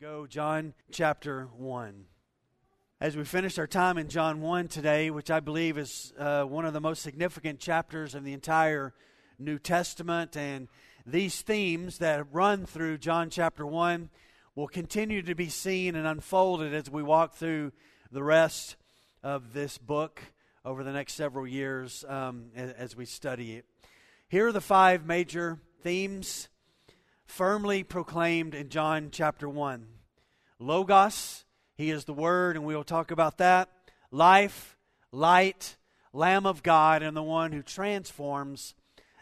go, John chapter 1. As we finish our time in John 1 today, which I believe is uh, one of the most significant chapters in the entire New Testament, and these themes that run through John chapter 1 will continue to be seen and unfolded as we walk through the rest of this book over the next several years um, as we study it. Here are the five major themes firmly proclaimed in John chapter 1. Logos, he is the Word, and we will talk about that. Life, light, Lamb of God, and the one who transforms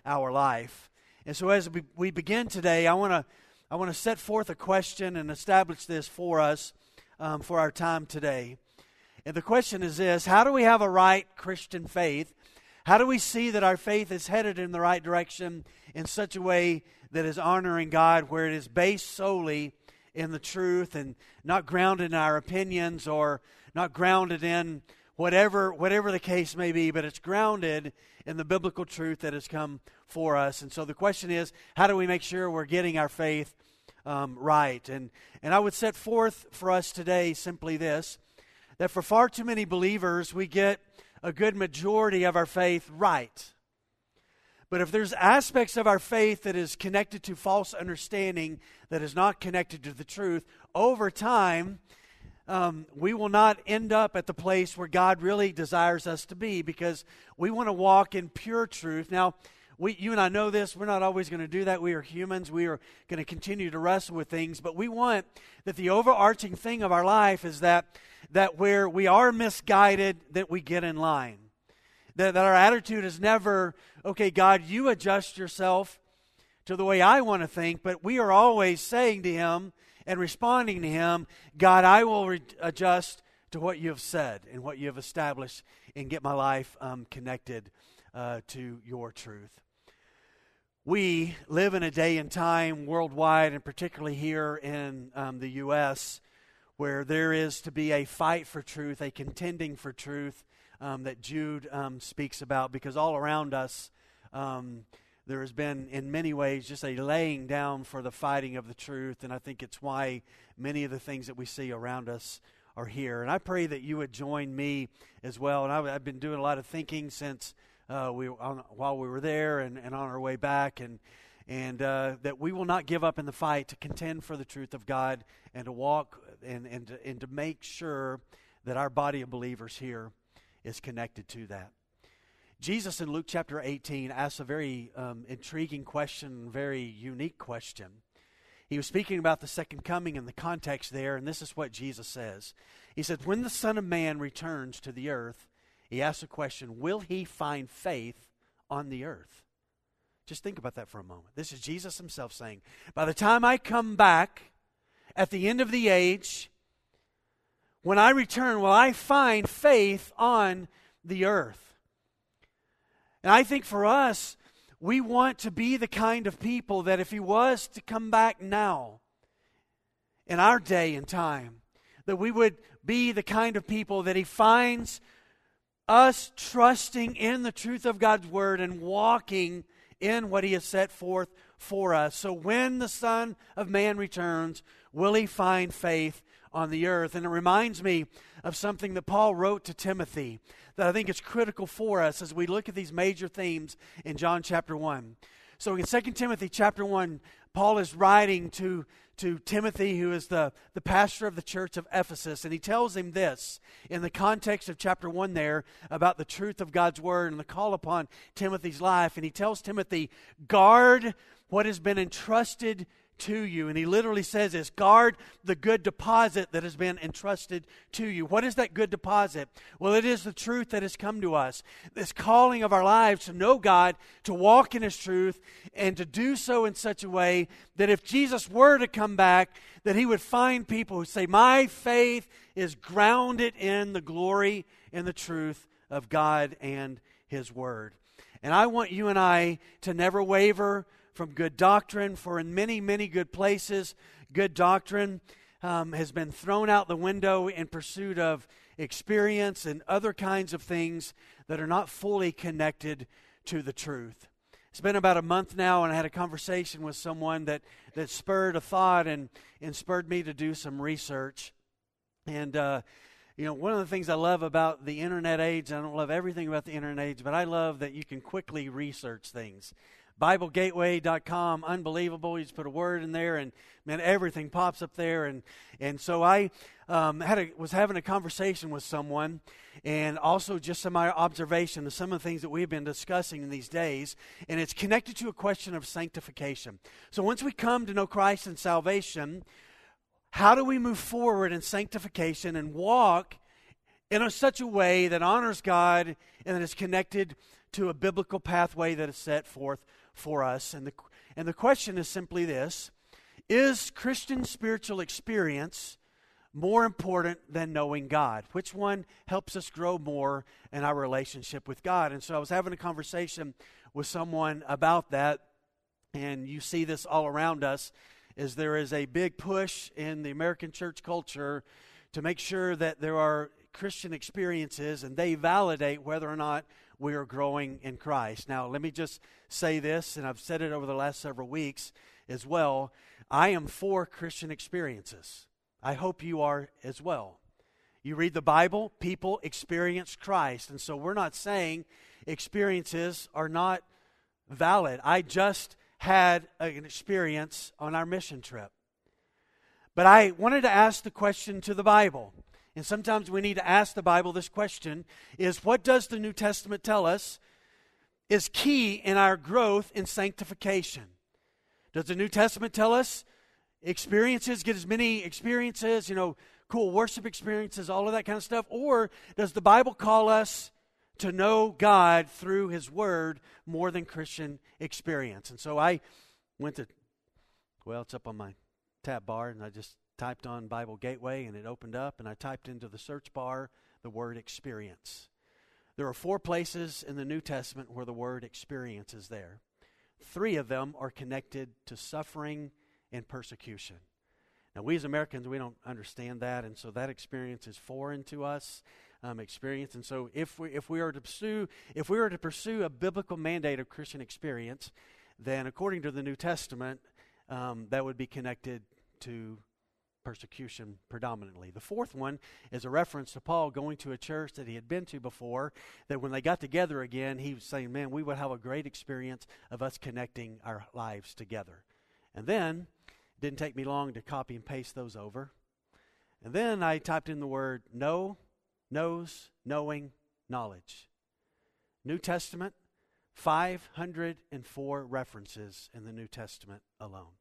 our life. And so, as we begin today, I want to I want to set forth a question and establish this for us um, for our time today. And the question is this How do we have a right Christian faith? How do we see that our faith is headed in the right direction in such a way that is honoring God, where it is based solely in the truth and not grounded in our opinions or not grounded in whatever whatever the case may be, but it's grounded in the biblical truth that has come for us. And so the question is, how do we make sure we're getting our faith um, right? And and I would set forth for us today simply this: that for far too many believers, we get a good majority of our faith right. But if there's aspects of our faith that is connected to false understanding, that is not connected to the truth, over time, um, we will not end up at the place where God really desires us to be because we want to walk in pure truth. Now, we, you and I know this. We're not always going to do that. We are humans. We are going to continue to wrestle with things. But we want that the overarching thing of our life is that, that where we are misguided, that we get in line. That, that our attitude is never, okay, God, you adjust yourself to the way I want to think, but we are always saying to Him and responding to Him, God, I will re- adjust to what you have said and what you have established and get my life um, connected uh, to your truth. We live in a day and time worldwide, and particularly here in um, the U.S., where there is to be a fight for truth, a contending for truth, um, that Jude um, speaks about because all around us um, there has been, in many ways, just a laying down for the fighting of the truth. And I think it's why many of the things that we see around us are here. And I pray that you would join me as well. And I, have been doing a lot of thinking since uh, we on, while we were there and, and on our way back. And and uh, that we will not give up in the fight to contend for the truth of God and to walk and, and, to, and to make sure that our body of believers here is connected to that. Jesus in Luke chapter 18 asks a very um, intriguing question, very unique question. He was speaking about the second coming in the context there, and this is what Jesus says. He said, When the Son of Man returns to the earth, he asks a question Will he find faith on the earth? Just think about that for a moment. This is Jesus himself saying, By the time I come back at the end of the age, when I return, will I find faith on the earth? And I think for us, we want to be the kind of people that if he was to come back now, in our day and time, that we would be the kind of people that he finds us trusting in the truth of God's word and walking in what he has set forth for us. So when the Son of Man returns, will he find faith on the earth. And it reminds me of something that Paul wrote to Timothy that I think is critical for us as we look at these major themes in John chapter 1. So in 2 Timothy chapter 1, Paul is writing to, to Timothy, who is the, the pastor of the church of Ephesus, and he tells him this in the context of chapter 1 there about the truth of God's word and the call upon Timothy's life. And he tells Timothy, guard what has been entrusted to you. And he literally says this guard the good deposit that has been entrusted to you. What is that good deposit? Well, it is the truth that has come to us. This calling of our lives to know God, to walk in his truth, and to do so in such a way that if Jesus were to come back, that he would find people who say, My faith is grounded in the glory and the truth of God and his word. And I want you and I to never waver from good doctrine, for in many, many good places, good doctrine um, has been thrown out the window in pursuit of experience and other kinds of things that are not fully connected to the truth. it's been about a month now, and I had a conversation with someone that, that spurred a thought and, and spurred me to do some research. And, uh, you know, one of the things I love about the internet age, I don't love everything about the internet age, but I love that you can quickly research things. BibleGateway.com, unbelievable. You just put a word in there, and man, everything pops up there. And and so I um, had a, was having a conversation with someone, and also just some my observation of some of the things that we've been discussing in these days, and it's connected to a question of sanctification. So once we come to know Christ and salvation, how do we move forward in sanctification and walk in such a way that honors God and that is connected to a biblical pathway that is set forth for us. And the, and the question is simply this Is Christian spiritual experience more important than knowing God? Which one helps us grow more in our relationship with God? And so I was having a conversation with someone about that, and you see this all around us. Is there is a big push in the American church culture to make sure that there are Christian experiences and they validate whether or not we are growing in Christ. Now, let me just say this, and I've said it over the last several weeks as well. I am for Christian experiences. I hope you are as well. You read the Bible, people experience Christ. And so we're not saying experiences are not valid. I just had an experience on our mission trip. But I wanted to ask the question to the Bible and sometimes we need to ask the Bible this question is what does the New Testament tell us is key in our growth in sanctification? Does the New Testament tell us experiences, get as many experiences, you know, cool worship experiences, all of that kind of stuff? Or does the Bible call us to know God through His Word more than Christian experience? And so I went to, well, it's up on my tab bar, and I just typed on Bible Gateway and it opened up, and I typed into the search bar the word experience. There are four places in the New Testament where the word experience is there. Three of them are connected to suffering and persecution. Now, we as Americans, we don't understand that, and so that experience is foreign to us. Um, experience, and so if we if we are to pursue if we were to pursue a biblical mandate of Christian experience, then according to the New Testament, um, that would be connected to persecution predominantly. The fourth one is a reference to Paul going to a church that he had been to before, that when they got together again, he was saying, Man, we would have a great experience of us connecting our lives together. And then, it didn't take me long to copy and paste those over. And then I typed in the word know, knows, knowing, knowledge. New Testament, 504 references in the New Testament alone.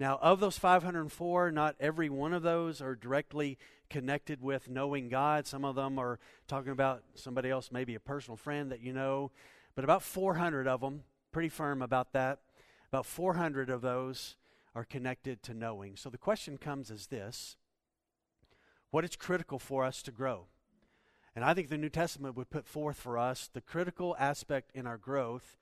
Now, of those 504, not every one of those are directly connected with knowing God. Some of them are talking about somebody else, maybe a personal friend that you know. But about 400 of them, pretty firm about that, about 400 of those are connected to knowing. So the question comes as this What is critical for us to grow? And I think the New Testament would put forth for us the critical aspect in our growth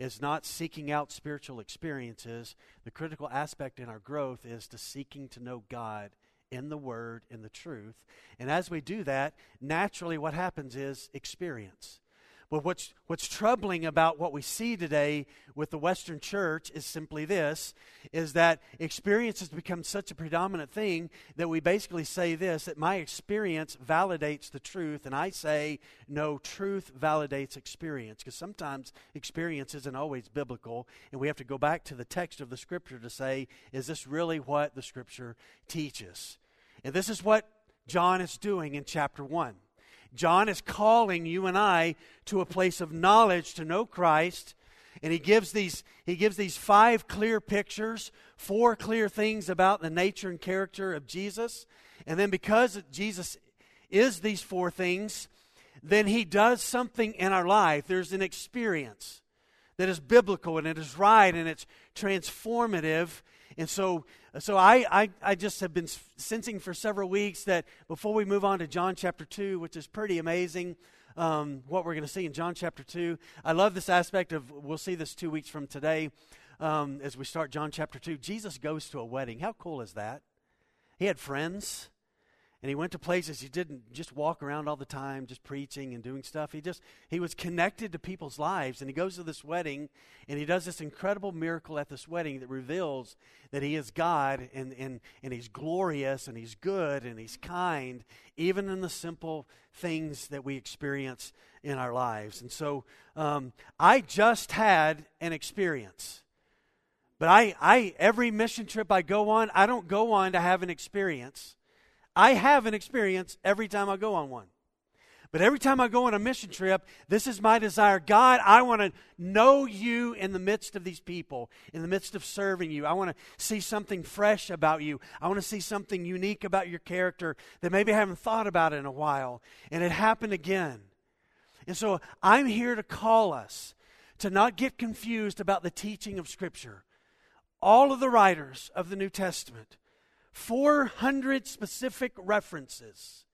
is not seeking out spiritual experiences. The critical aspect in our growth is to seeking to know God in the Word, in the truth. And as we do that, naturally what happens is experience. But what's, what's troubling about what we see today with the Western church is simply this is that experience has become such a predominant thing that we basically say this that my experience validates the truth, and I say, no, truth validates experience. Because sometimes experience isn't always biblical, and we have to go back to the text of the Scripture to say, is this really what the Scripture teaches? And this is what John is doing in chapter 1. John is calling you and I to a place of knowledge to know Christ. And he gives these he gives these five clear pictures, four clear things about the nature and character of Jesus. And then because Jesus is these four things, then he does something in our life. There's an experience that is biblical and it is right and it's transformative and so, so I, I, I just have been sensing for several weeks that before we move on to John chapter 2, which is pretty amazing, um, what we're going to see in John chapter 2. I love this aspect of, we'll see this two weeks from today um, as we start John chapter 2. Jesus goes to a wedding. How cool is that? He had friends. And he went to places he didn't just walk around all the time just preaching and doing stuff. He just he was connected to people's lives. And he goes to this wedding and he does this incredible miracle at this wedding that reveals that he is god and and, and he's glorious and he's good and he's kind even in the simple things that we experience in our lives. And so um, i just had an experience. But I, I every mission trip i go on i don't go on to have an experience I have an experience every time I go on one. But every time I go on a mission trip, this is my desire. God, I want to know you in the midst of these people, in the midst of serving you. I want to see something fresh about you. I want to see something unique about your character that maybe I haven't thought about in a while. And it happened again. And so I'm here to call us to not get confused about the teaching of Scripture. All of the writers of the New Testament 400 specific references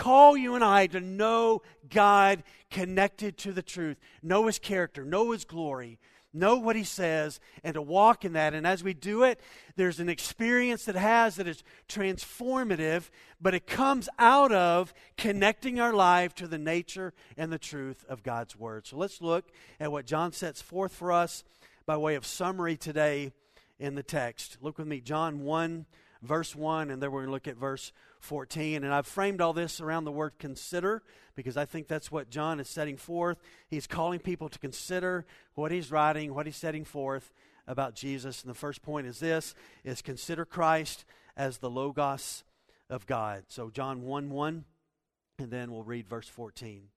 call you and I to know God connected to the truth, know His character, know His glory, know what He says, and to walk in that. And as we do it, there's an experience that has that is transformative, but it comes out of connecting our life to the nature and the truth of God's Word. So let's look at what John sets forth for us by way of summary today in the text. Look with me, John 1 verse 1, and then we're going to look at verse 14. And I've framed all this around the word consider because I think that's what John is setting forth. He's calling people to consider what he's writing, what he's setting forth about Jesus. And the first point is this is consider Christ as the logos of God. So John 1 1, and then we'll read verse 14.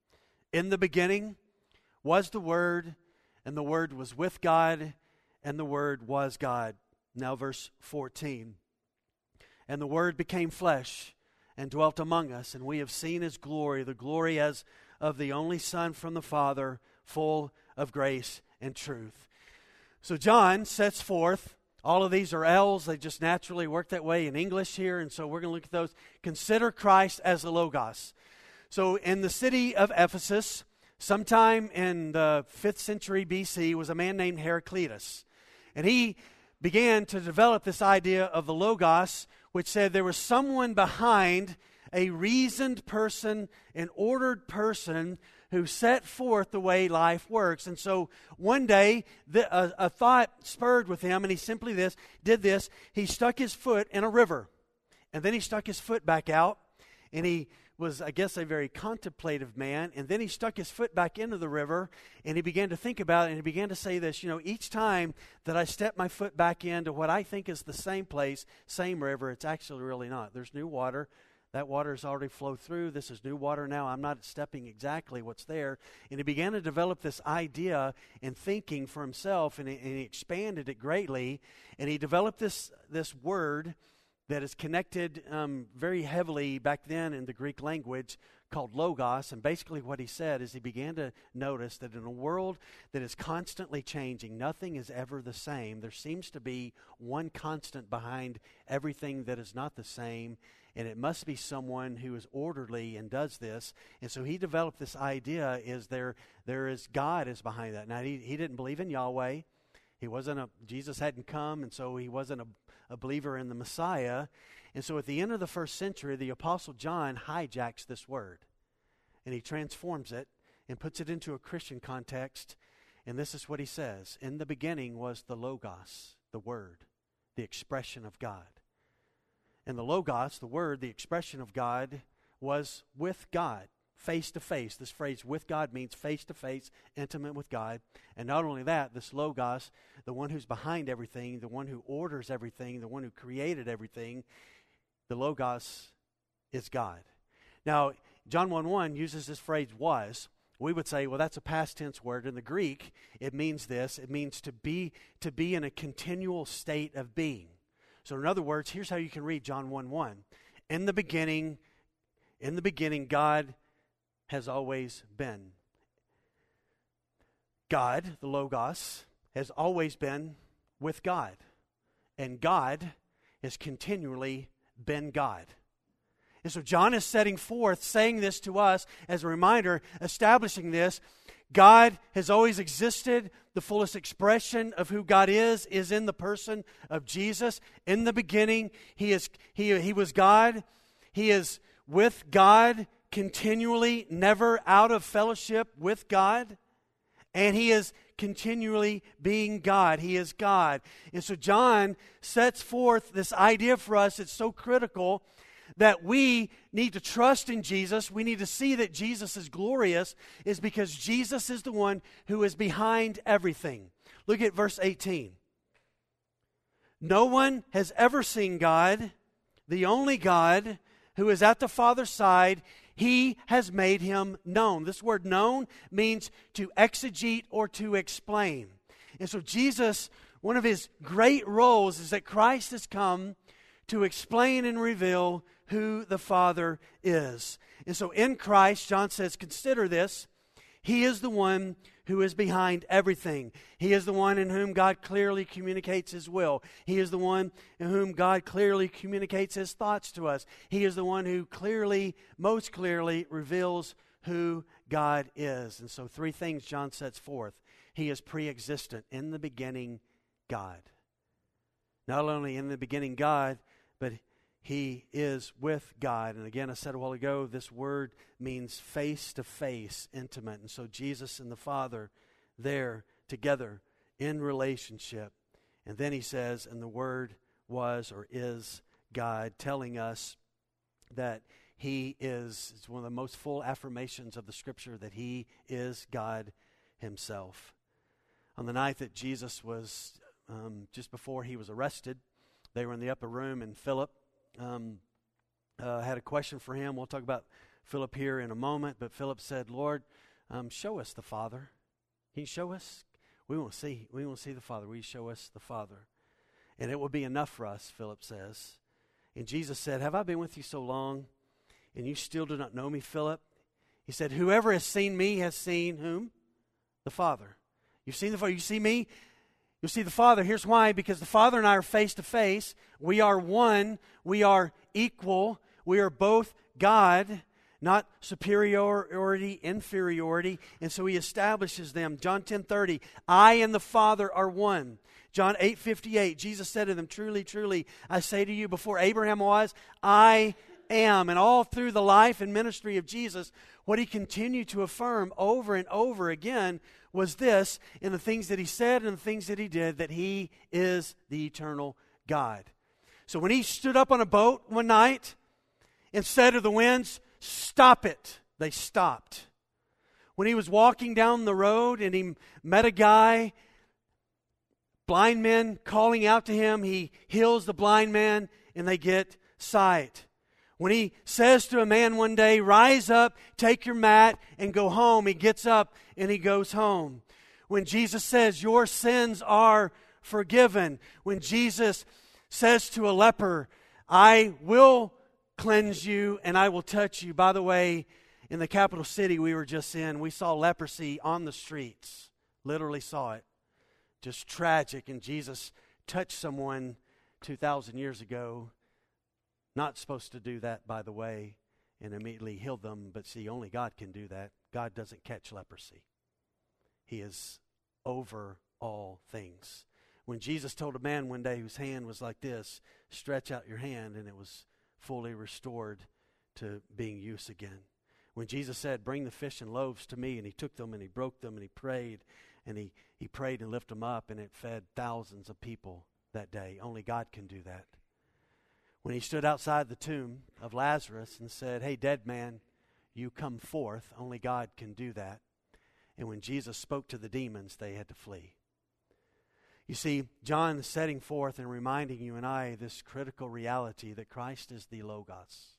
In the beginning was the Word, and the Word was with God, and the Word was God. Now, verse 14. And the Word became flesh and dwelt among us, and we have seen his glory, the glory as of the only Son from the Father, full of grace and truth. So John sets forth, all of these are L's, they just naturally work that way in English here, and so we're going to look at those. Consider Christ as the Logos. So in the city of Ephesus, sometime in the 5th century BC, was a man named Heraclitus. And he began to develop this idea of the Logos, which said there was someone behind a reasoned person, an ordered person who set forth the way life works. And so one day, the, a, a thought spurred with him, and he simply this did this. He stuck his foot in a river, and then he stuck his foot back out, and he was, I guess, a very contemplative man. And then he stuck his foot back into the river and he began to think about it and he began to say this you know, each time that I step my foot back into what I think is the same place, same river, it's actually really not. There's new water. That water has already flowed through. This is new water now. I'm not stepping exactly what's there. And he began to develop this idea and thinking for himself, and he, and he expanded it greatly. And he developed this, this word that is connected um, very heavily back then in the Greek language called logos. And basically, what he said is he began to notice that in a world that is constantly changing, nothing is ever the same. There seems to be one constant behind everything that is not the same. And it must be someone who is orderly and does this. And so he developed this idea: is there there is God is behind that. Now he, he didn't believe in Yahweh. He wasn't a Jesus hadn't come, and so he wasn't a a believer in the Messiah. And so at the end of the first century, the Apostle John hijacks this word and he transforms it and puts it into a Christian context. And this is what he says In the beginning was the Logos, the Word, the expression of God. And the Logos, the Word, the expression of God, was with God face to face. This phrase with God means face to face, intimate with God. And not only that, this Logos, the one who's behind everything, the one who orders everything, the one who created everything, the Logos is God. Now, John 1 1 uses this phrase was. We would say, well, that's a past tense word. In the Greek, it means this it means to be, to be in a continual state of being. So, in other words, here's how you can read John 1 1. In the beginning, in the beginning, God has always been. God, the Logos, has always been with God. And God has continually been God. And so John is setting forth, saying this to us as a reminder, establishing this. God has always existed. The fullest expression of who God is is in the person of Jesus. In the beginning, He, is, he, he was God. He is with God continually, never out of fellowship with God. And he is continually being God. He is God. And so John sets forth this idea for us. It's so critical that we need to trust in Jesus. We need to see that Jesus is glorious, is because Jesus is the one who is behind everything. Look at verse 18. No one has ever seen God, the only God who is at the Father's side. He has made him known. This word known means to exegete or to explain. And so, Jesus, one of his great roles is that Christ has come to explain and reveal who the Father is. And so, in Christ, John says, consider this. He is the one who is behind everything. He is the one in whom God clearly communicates His will. He is the one in whom God clearly communicates His thoughts to us. He is the one who clearly, most clearly, reveals who God is. And so, three things John sets forth He is pre existent, in the beginning, God. Not only in the beginning, God, but he is with God. And again, I said a while ago, this word means face to face, intimate. And so Jesus and the Father there together in relationship. And then he says, and the word was or is God, telling us that he is, it's one of the most full affirmations of the scripture that he is God himself. On the night that Jesus was, um, just before he was arrested, they were in the upper room, and Philip, um, uh, had a question for him. We'll talk about Philip here in a moment. But Philip said, Lord, um, show us the Father. You show us? We want to see. We want to see the Father. You show us the Father? And it will be enough for us, Philip says. And Jesus said, Have I been with you so long, and you still do not know me, Philip? He said, Whoever has seen me has seen whom? The Father. You've seen the Father. You see me? You'll see the Father. Here's why because the Father and I are face to face. We are one. We are equal. We are both God, not superiority, inferiority. And so he establishes them. John 10 30, I and the Father are one. John 8 58, Jesus said to them, Truly, truly, I say to you, before Abraham was, I am. And all through the life and ministry of Jesus, what he continued to affirm over and over again was this in the things that he said and the things that he did that he is the eternal God. So when he stood up on a boat one night and said to the winds, Stop it, they stopped. When he was walking down the road and he met a guy, blind men calling out to him, he heals the blind man and they get sight. When he says to a man one day, Rise up, take your mat, and go home, he gets up and he goes home. When Jesus says, Your sins are forgiven. When Jesus says to a leper, I will cleanse you and I will touch you. By the way, in the capital city we were just in, we saw leprosy on the streets. Literally saw it. Just tragic. And Jesus touched someone 2,000 years ago not supposed to do that, by the way, and immediately heal them, but see, only God can do that. God doesn't catch leprosy, He is over all things. When Jesus told a man one day whose hand was like this, stretch out your hand, and it was fully restored to being use again. When Jesus said, Bring the fish and loaves to me, and he took them and he broke them and he prayed, and he, he prayed and lifted them up, and it fed thousands of people that day. Only God can do that when he stood outside the tomb of Lazarus and said, Hey, dead man, you come forth. Only God can do that. And when Jesus spoke to the demons, they had to flee. You see, John is setting forth and reminding you and I this critical reality that Christ is the Logos.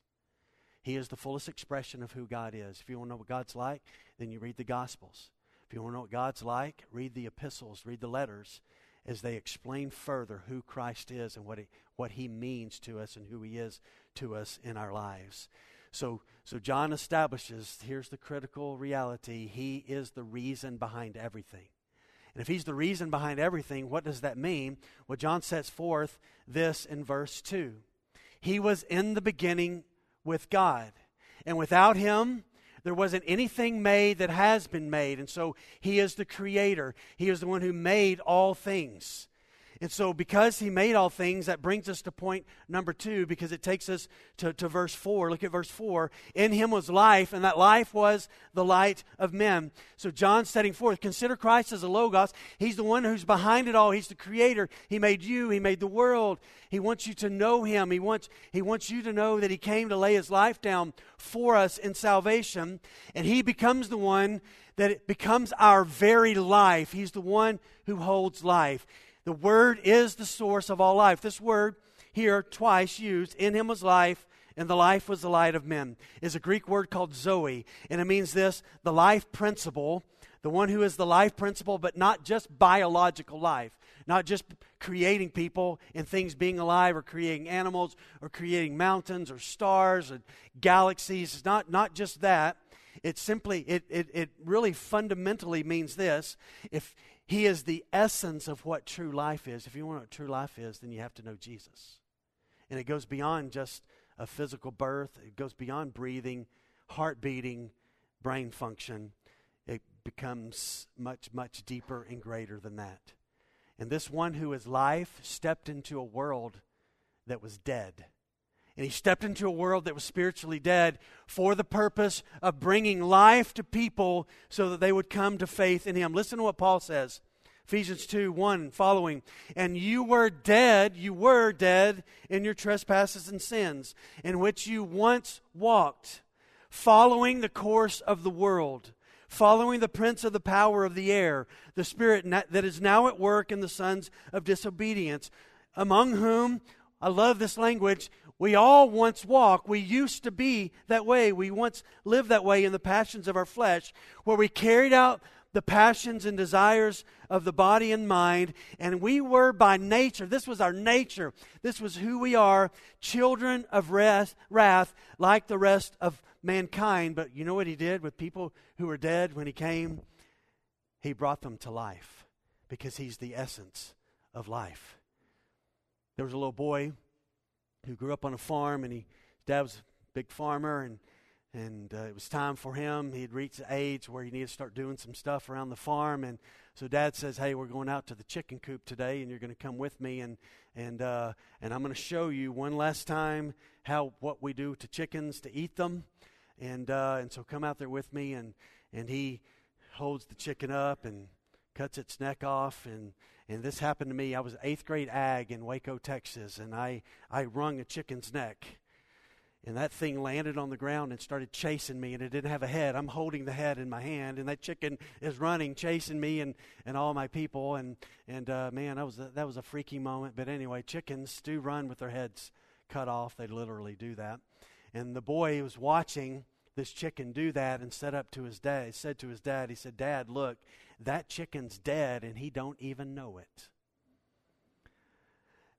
He is the fullest expression of who God is. If you want to know what God's like, then you read the Gospels. If you want to know what God's like, read the epistles, read the letters, as they explain further who Christ is and what he, what he means to us and who he is to us in our lives. So, so John establishes here's the critical reality he is the reason behind everything. And if he's the reason behind everything, what does that mean? Well, John sets forth this in verse 2. He was in the beginning with God. And without him, there wasn't anything made that has been made. And so he is the creator, he is the one who made all things. And so, because he made all things, that brings us to point number two, because it takes us to, to verse four. Look at verse four. In him was life, and that life was the light of men. So, John's setting forth consider Christ as a Logos. He's the one who's behind it all. He's the creator. He made you, He made the world. He wants you to know Him. He wants, he wants you to know that He came to lay His life down for us in salvation. And He becomes the one that it becomes our very life. He's the one who holds life. The Word is the source of all life. This word here, twice used, in him was life, and the life was the light of men, is a Greek word called Zoe. And it means this the life principle, the one who is the life principle, but not just biological life, not just creating people and things being alive, or creating animals, or creating mountains, or stars, or galaxies. It's not, not just that. It simply, it, it, it really fundamentally means this. If, he is the essence of what true life is. If you want what true life is, then you have to know Jesus. And it goes beyond just a physical birth, it goes beyond breathing, heart beating, brain function. It becomes much, much deeper and greater than that. And this one who is life stepped into a world that was dead. And he stepped into a world that was spiritually dead for the purpose of bringing life to people so that they would come to faith in him. Listen to what Paul says Ephesians 2 1 following. And you were dead, you were dead in your trespasses and sins, in which you once walked, following the course of the world, following the prince of the power of the air, the spirit that is now at work in the sons of disobedience, among whom, I love this language, we all once walk. We used to be that way. We once lived that way in the passions of our flesh, where we carried out the passions and desires of the body and mind. And we were by nature, this was our nature, this was who we are, children of wrath, wrath like the rest of mankind. But you know what he did with people who were dead when he came? He brought them to life because he's the essence of life. There was a little boy who grew up on a farm, and he, his dad was a big farmer, and and uh, it was time for him. He had reached the age where he needed to start doing some stuff around the farm, and so Dad says, "Hey, we're going out to the chicken coop today, and you're going to come with me, and and uh, and I'm going to show you one last time how what we do to chickens to eat them, and uh, and so come out there with me, and and he holds the chicken up and cuts its neck off, and and this happened to me. I was eighth grade ag in Waco, Texas, and I, I wrung a chicken's neck. And that thing landed on the ground and started chasing me, and it didn't have a head. I'm holding the head in my hand, and that chicken is running, chasing me and, and all my people. And, and uh, man, that was, a, that was a freaky moment. But anyway, chickens do run with their heads cut off. They literally do that. And the boy was watching this chicken do that and said up to his dad, said to his dad, he said, Dad, look, that chicken's dead and he don't even know it.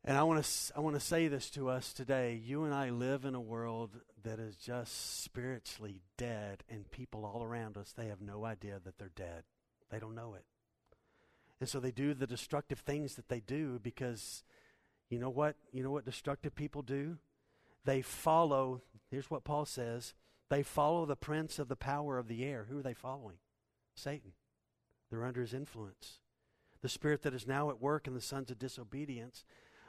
And I want to I want to say this to us today. You and I live in a world that is just spiritually dead and people all around us they have no idea that they're dead. They don't know it. And so they do the destructive things that they do because you know what? You know what destructive people do? They follow, here's what Paul says, they follow the prince of the power of the air. Who are they following? Satan. They're under his influence. The spirit that is now at work in the sons of disobedience,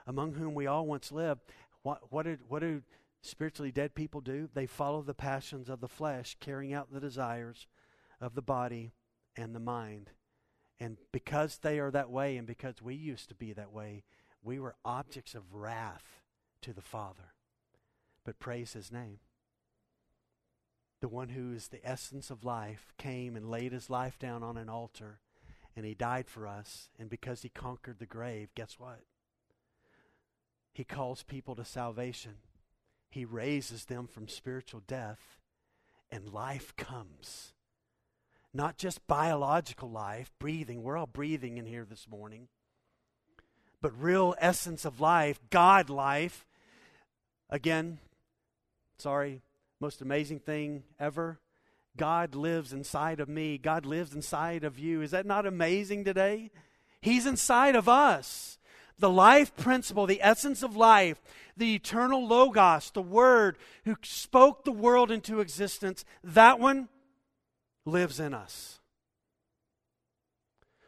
among whom we all once lived. What, what, did, what do spiritually dead people do? They follow the passions of the flesh, carrying out the desires of the body and the mind. And because they are that way, and because we used to be that way, we were objects of wrath to the Father. But praise His name the one who is the essence of life, came and laid his life down on an altar and he died for us. And because he conquered the grave, guess what? He calls people to salvation. He raises them from spiritual death, and life comes. Not just biological life, breathing. We're all breathing in here this morning. But real essence of life, God life. Again, sorry, most amazing thing ever. God lives inside of me. God lives inside of you. Is that not amazing today? He's inside of us. The life principle, the essence of life, the eternal Logos, the Word who spoke the world into existence, that one lives in us.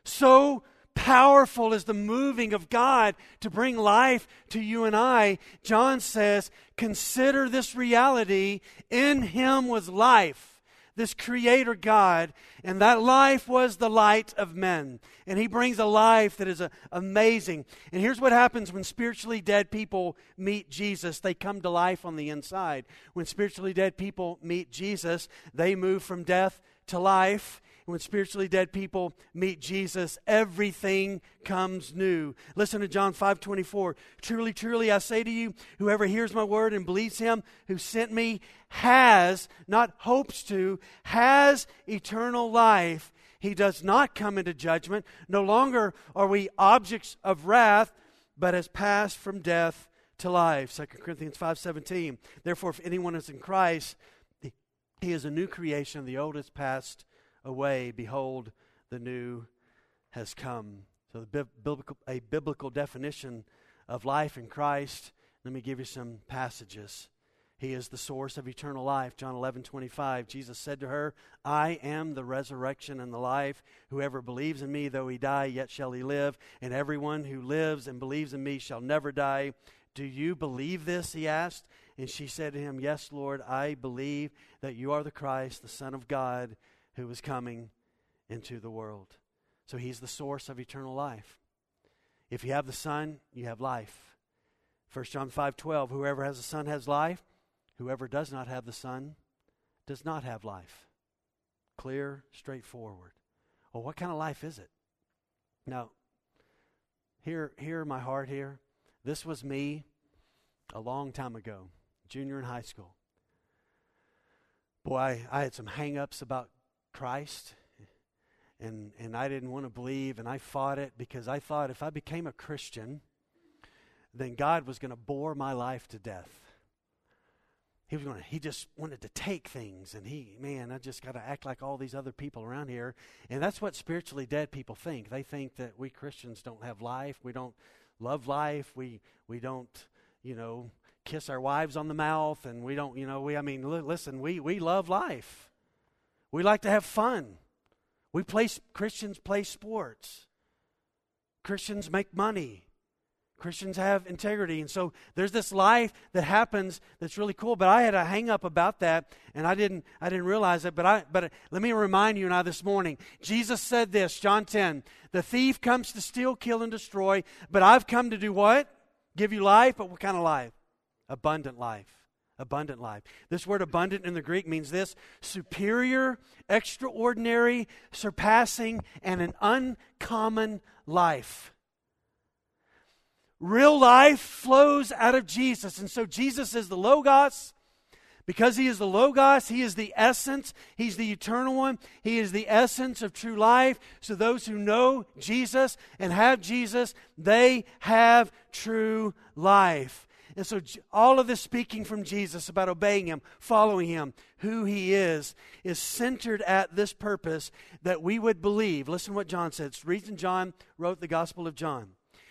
So powerful is the moving of God to bring life to you and I, John says, consider this reality. In him was life, this creator God, and that life was the light of men. And he brings a life that is a, amazing. And here's what happens when spiritually dead people meet Jesus they come to life on the inside. When spiritually dead people meet Jesus, they move from death to life when spiritually dead people meet Jesus, everything comes new. Listen to John 5 24. Truly, truly, I say to you, whoever hears my word and believes him who sent me has, not hopes to, has eternal life. He does not come into judgment. No longer are we objects of wrath, but has passed from death to life. 2 Corinthians 5:17. Therefore if anyone is in Christ, he is a new creation, the old is past away. Behold, the new has come. So, the biblical, a biblical definition of life in Christ. Let me give you some passages. He is the source of eternal life. John 11, 25. Jesus said to her, I am the resurrection and the life. Whoever believes in me, though he die, yet shall he live. And everyone who lives and believes in me shall never die. Do you believe this? He asked. And she said to him, Yes, Lord, I believe that you are the Christ, the Son of God, who was coming into the world. So he's the source of eternal life. If you have the Son, you have life. 1 John 5 12, whoever has the Son has life. Whoever does not have the Son does not have life. Clear, straightforward. Well, what kind of life is it? Now, hear, hear my heart here. This was me a long time ago, junior in high school. Boy, I, I had some hang ups about Christ. And, and I didn't want to believe, and I fought it because I thought if I became a Christian, then God was going to bore my life to death. He was going to, he just wanted to take things, and he, man, I just got to act like all these other people around here. And that's what spiritually dead people think. They think that we Christians don't have life, we don't love life, we, we don't, you know, kiss our wives on the mouth, and we don't, you know, we, I mean, li- listen, we, we love life. We like to have fun. We play Christians play sports. Christians make money. Christians have integrity. And so there's this life that happens that's really cool. But I had a hang up about that and I didn't I didn't realize it. But I but let me remind you and I this morning. Jesus said this, John 10, the thief comes to steal, kill, and destroy, but I've come to do what? Give you life, but what kind of life? Abundant life abundant life. This word abundant in the Greek means this superior, extraordinary, surpassing, and an uncommon life. Real life flows out of Jesus. And so Jesus is the Logos. Because he is the Logos, he is the essence, he's the eternal one, he is the essence of true life. So those who know Jesus and have Jesus, they have true life. And so, all of this speaking from Jesus about obeying Him, following Him, who He is, is centered at this purpose that we would believe. Listen to what John said. It's the reason John wrote the Gospel of John.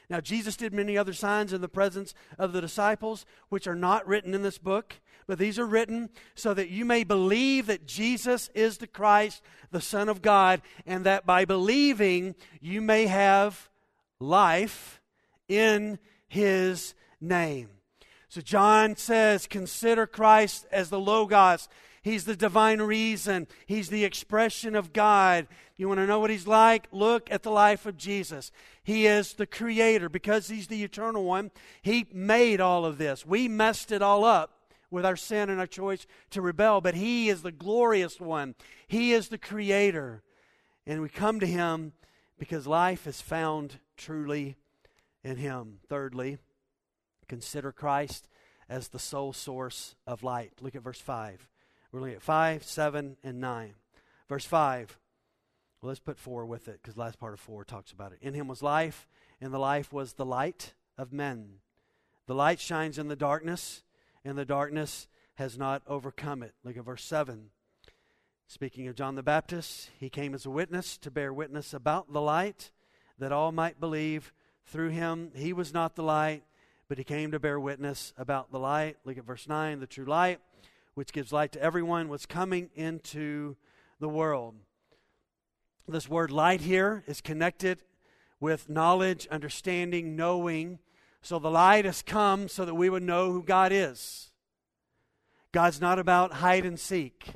Now, Jesus did many other signs in the presence of the disciples, which are not written in this book, but these are written so that you may believe that Jesus is the Christ, the Son of God, and that by believing you may have life in His name. So John says, consider Christ as the Logos. He's the divine reason. He's the expression of God. You want to know what he's like? Look at the life of Jesus. He is the creator because he's the eternal one. He made all of this. We messed it all up with our sin and our choice to rebel, but he is the glorious one. He is the creator. And we come to him because life is found truly in him. Thirdly, Consider Christ as the sole source of light. Look at verse 5. We're looking at 5, 7, and 9. Verse 5. Well, let's put 4 with it because the last part of 4 talks about it. In him was life, and the life was the light of men. The light shines in the darkness, and the darkness has not overcome it. Look at verse 7. Speaking of John the Baptist, he came as a witness to bear witness about the light, that all might believe through him. He was not the light, but he came to bear witness about the light. Look at verse 9 the true light, which gives light to everyone, was coming into the world. This word light here is connected with knowledge, understanding, knowing. So the light has come so that we would know who God is. God's not about hide and seek.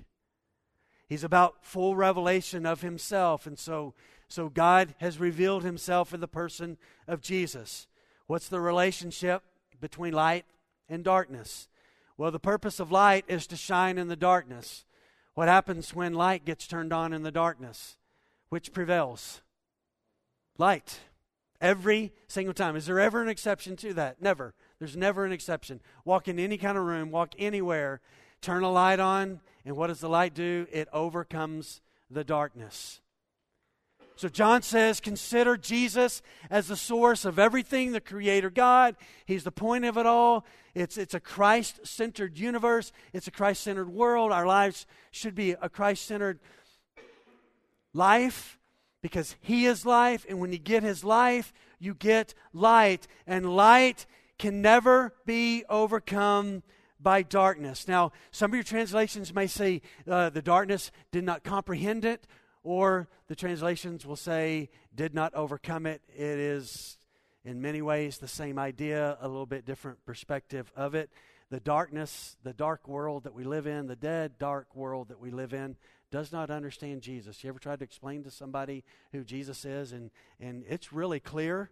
He's about full revelation of himself. And so, so God has revealed himself in the person of Jesus. What's the relationship between light and darkness? Well, the purpose of light is to shine in the darkness. What happens when light gets turned on in the darkness? Which prevails? Light. Every single time. Is there ever an exception to that? Never. There's never an exception. Walk in any kind of room, walk anywhere, turn a light on, and what does the light do? It overcomes the darkness. So John says, consider Jesus as the source of everything, the Creator God. He's the point of it all. It's, it's a Christ centered universe, it's a Christ centered world. Our lives should be a Christ centered life because He is life. And when you get His life, you get light. And light can never be overcome by darkness. Now, some of your translations may say uh, the darkness did not comprehend it or the translations will say, did not overcome it. It is, in many ways, the same idea, a little bit different perspective of it. The darkness, the dark world that we live in, the dead, dark world that we live in, does not understand Jesus. You ever tried to explain to somebody who Jesus is, and, and it's really clear,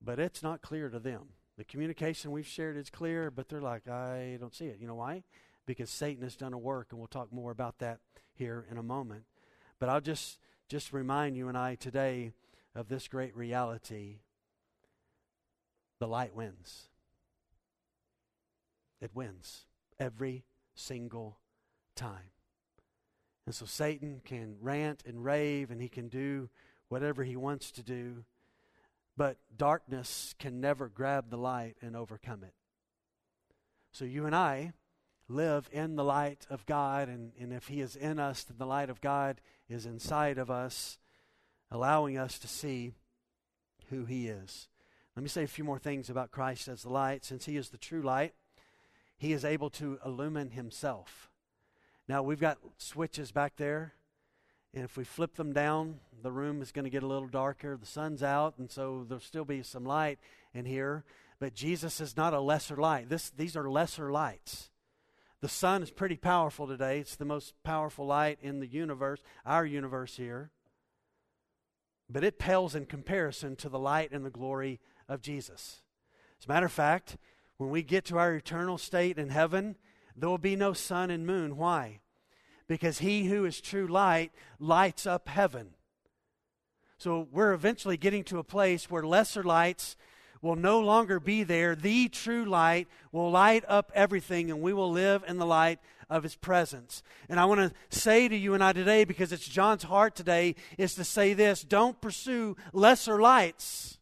but it's not clear to them. The communication we've shared is clear, but they're like, I don't see it. You know why? Because Satan has done a work, and we'll talk more about that here in a moment. But I'll just, just remind you and I today of this great reality the light wins. It wins every single time. And so Satan can rant and rave and he can do whatever he wants to do, but darkness can never grab the light and overcome it. So you and I live in the light of God, and, and if He is in us, then the light of God is inside of us, allowing us to see who He is. Let me say a few more things about Christ as the light. Since He is the true light, He is able to illumine Himself. Now, we've got switches back there, and if we flip them down, the room is going to get a little darker. The sun's out, and so there'll still be some light in here. But Jesus is not a lesser light. This, these are lesser lights. The sun is pretty powerful today. It's the most powerful light in the universe, our universe here. But it pales in comparison to the light and the glory of Jesus. As a matter of fact, when we get to our eternal state in heaven, there will be no sun and moon. Why? Because he who is true light lights up heaven. So we're eventually getting to a place where lesser lights will no longer be there. The true light will light up everything, and we will live in the light of his presence. And I want to say to you and I today, because it's John's heart today, is to say this don't pursue lesser lights.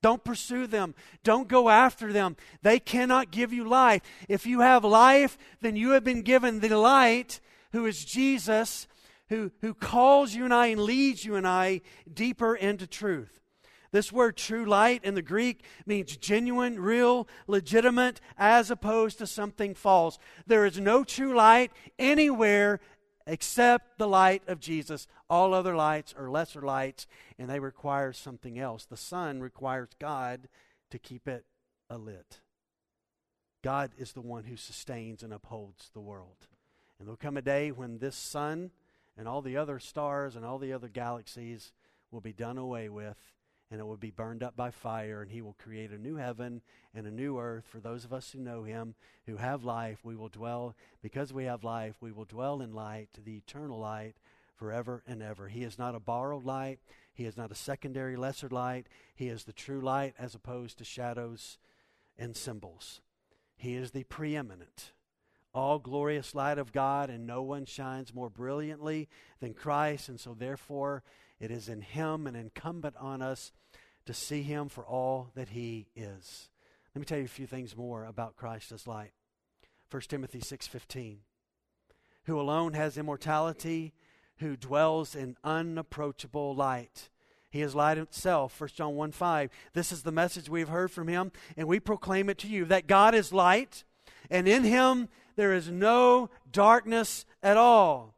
Don't pursue them. Don't go after them. They cannot give you life. If you have life, then you have been given the light, who is Jesus, who, who calls you and I and leads you and I deeper into truth. This word true light in the Greek means genuine, real, legitimate, as opposed to something false. There is no true light anywhere except the light of Jesus. All other lights are lesser lights, and they require something else. The sun requires God to keep it alit. God is the one who sustains and upholds the world. And there'll come a day when this sun and all the other stars and all the other galaxies will be done away with and it will be burned up by fire, and he will create a new heaven and a new earth for those of us who know him, who have life. We will dwell, because we have life, we will dwell in light, the eternal light, forever and ever. He is not a borrowed light, he is not a secondary, lesser light. He is the true light as opposed to shadows and symbols. He is the preeminent, all glorious light of God, and no one shines more brilliantly than Christ, and so therefore, it is in Him and incumbent on us to see Him for all that He is. Let me tell you a few things more about Christ as light. 1 Timothy 6:15 Who alone has immortality, who dwells in unapproachable light. He is light itself. 1 John 1 5. This is the message we have heard from him, and we proclaim it to you that God is light, and in him there is no darkness at all.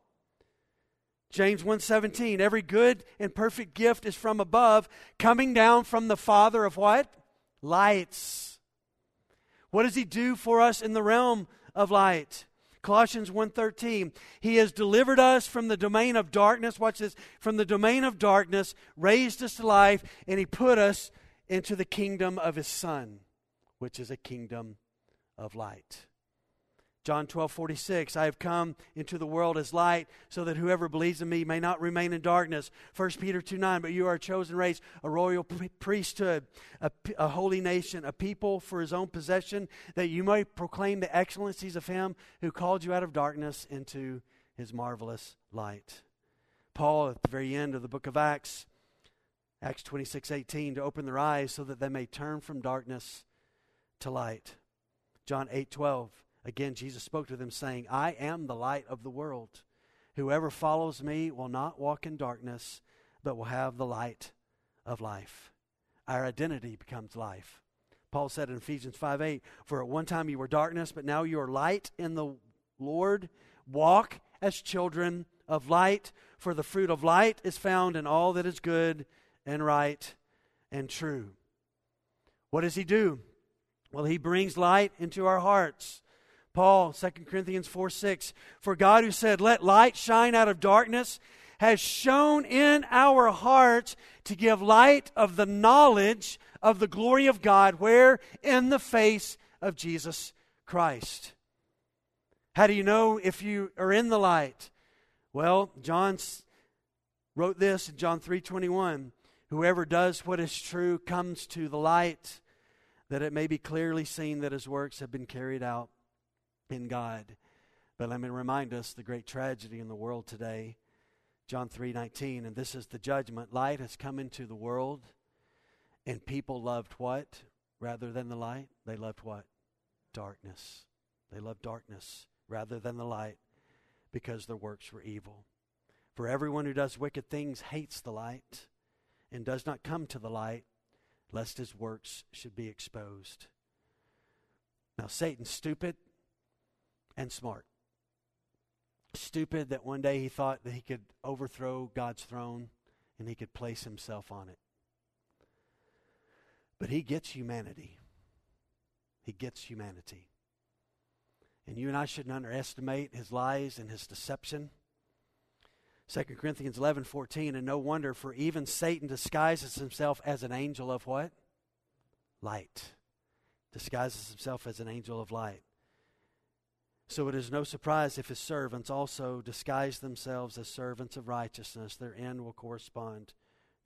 James 1:17 Every good and perfect gift is from above coming down from the father of what? Lights. What does he do for us in the realm of light? Colossians 1:13 He has delivered us from the domain of darkness watch this from the domain of darkness raised us to life and he put us into the kingdom of his son which is a kingdom of light. John 12, 46, I have come into the world as light so that whoever believes in me may not remain in darkness. 1 Peter 2, 9, but you are a chosen race, a royal priesthood, a, a holy nation, a people for his own possession, that you may proclaim the excellencies of him who called you out of darkness into his marvelous light. Paul, at the very end of the book of Acts, Acts 26, 18, to open their eyes so that they may turn from darkness to light. John 8, 12, Again, Jesus spoke to them, saying, I am the light of the world. Whoever follows me will not walk in darkness, but will have the light of life. Our identity becomes life. Paul said in Ephesians 5 8, For at one time you were darkness, but now you are light in the Lord. Walk as children of light, for the fruit of light is found in all that is good and right and true. What does he do? Well, he brings light into our hearts. Paul, 2 Corinthians 4 6. For God, who said, Let light shine out of darkness, has shone in our hearts to give light of the knowledge of the glory of God, where? In the face of Jesus Christ. How do you know if you are in the light? Well, John wrote this in John 3:21, whoever does what is true comes to the light that it may be clearly seen that his works have been carried out in God. But let me remind us the great tragedy in the world today. John 3:19 and this is the judgment. Light has come into the world and people loved what rather than the light? They loved what? Darkness. They loved darkness rather than the light because their works were evil. For everyone who does wicked things hates the light and does not come to the light lest his works should be exposed. Now Satan's stupid and smart. Stupid that one day he thought that he could overthrow God's throne and he could place himself on it. But he gets humanity. He gets humanity. And you and I shouldn't underestimate his lies and his deception. 2 Corinthians 11 14, and no wonder, for even Satan disguises himself as an angel of what? Light. Disguises himself as an angel of light. So it is no surprise if his servants also disguise themselves as servants of righteousness. Their end will correspond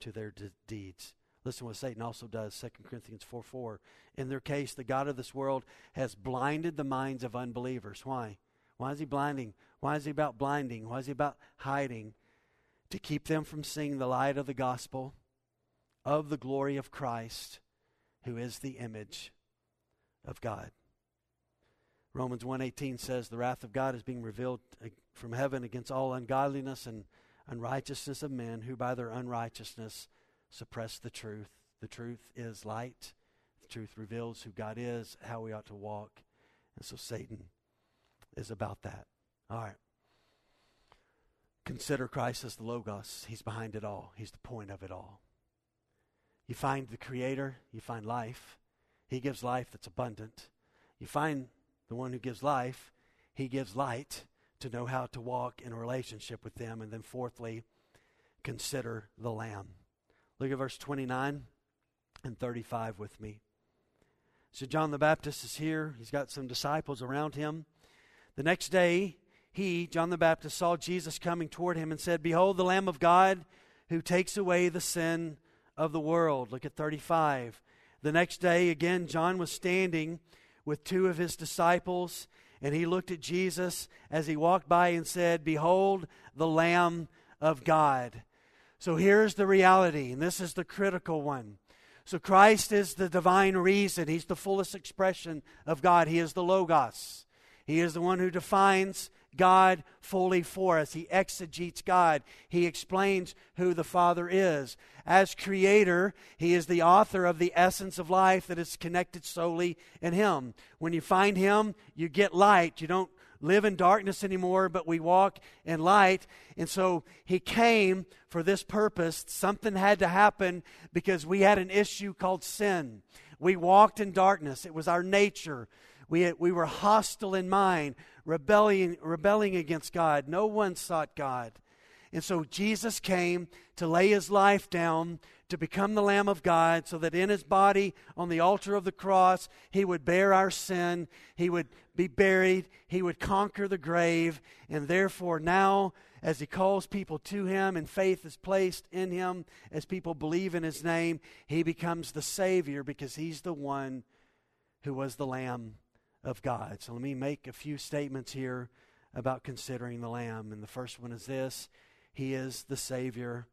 to their de- deeds. Listen what Satan also does, 2 Corinthians 4 4. In their case, the God of this world has blinded the minds of unbelievers. Why? Why is he blinding? Why is he about blinding? Why is he about hiding? To keep them from seeing the light of the gospel of the glory of Christ, who is the image of God. Romans 1:18 says the wrath of God is being revealed uh, from heaven against all ungodliness and unrighteousness of men who by their unrighteousness suppress the truth. The truth is light. The truth reveals who God is, how we ought to walk. And so Satan is about that. All right. Consider Christ as the Logos. He's behind it all, He's the point of it all. You find the Creator, you find life. He gives life that's abundant. You find the one who gives life, he gives light to know how to walk in a relationship with them. And then, fourthly, consider the Lamb. Look at verse 29 and 35 with me. So, John the Baptist is here. He's got some disciples around him. The next day, he, John the Baptist, saw Jesus coming toward him and said, Behold, the Lamb of God who takes away the sin of the world. Look at 35. The next day, again, John was standing with two of his disciples, and he looked at Jesus as he walked by and said, Behold, the Lamb of God. So here's the reality, and this is the critical one. So Christ is the divine reason. He's the fullest expression of God. He is the Logos. He is the one who defines God fully for us. He exegetes God. He explains who the Father is. As creator, He is the author of the essence of life that is connected solely in Him. When you find Him, you get light. You don't live in darkness anymore, but we walk in light. And so he came for this purpose. Something had to happen because we had an issue called sin. We walked in darkness, it was our nature. We, we were hostile in mind, rebelling, rebelling against God. No one sought God. And so Jesus came to lay his life down to become the Lamb of God so that in his body on the altar of the cross, he would bear our sin, he would be buried, he would conquer the grave, and therefore now, as he calls people to him and faith is placed in him, as people believe in his name, he becomes the Savior because he's the one who was the Lamb of God. So let me make a few statements here about considering the Lamb. And the first one is this He is the Savior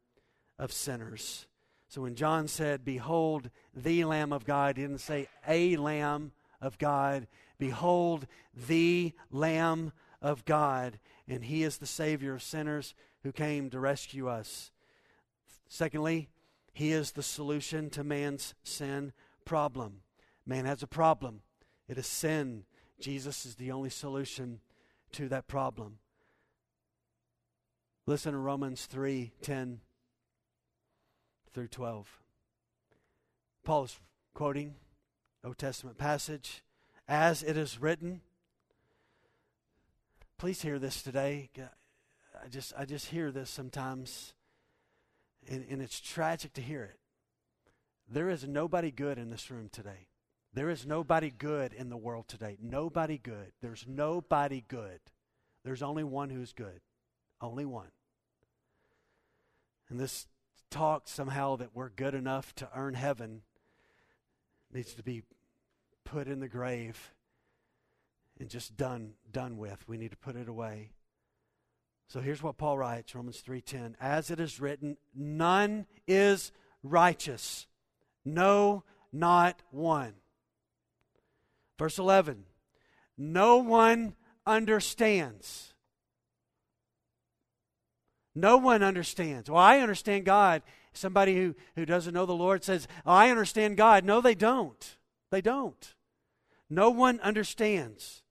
of sinners. So when John said, Behold the Lamb of God, he didn't say a Lamb of God. Behold the Lamb of God. And he is the Savior of sinners who came to rescue us. Secondly, he is the solution to man's sin problem. Man has a problem, it is sin. Jesus is the only solution to that problem. Listen to Romans 3 10 through 12. Paul is quoting Old Testament passage as it is written. Please hear this today. I just I just hear this sometimes and, and it's tragic to hear it. There is nobody good in this room today. There is nobody good in the world today. Nobody good. There's nobody good. There's only one who's good. Only one. And this talk somehow that we're good enough to earn heaven needs to be put in the grave and just done done with. We need to put it away. So here's what Paul writes, Romans 3:10, as it is written, none is righteous. No, not one. Verse 11, no one understands. No one understands. Well, I understand God. Somebody who, who doesn't know the Lord says, oh, I understand God. No, they don't. They don't. No one understands.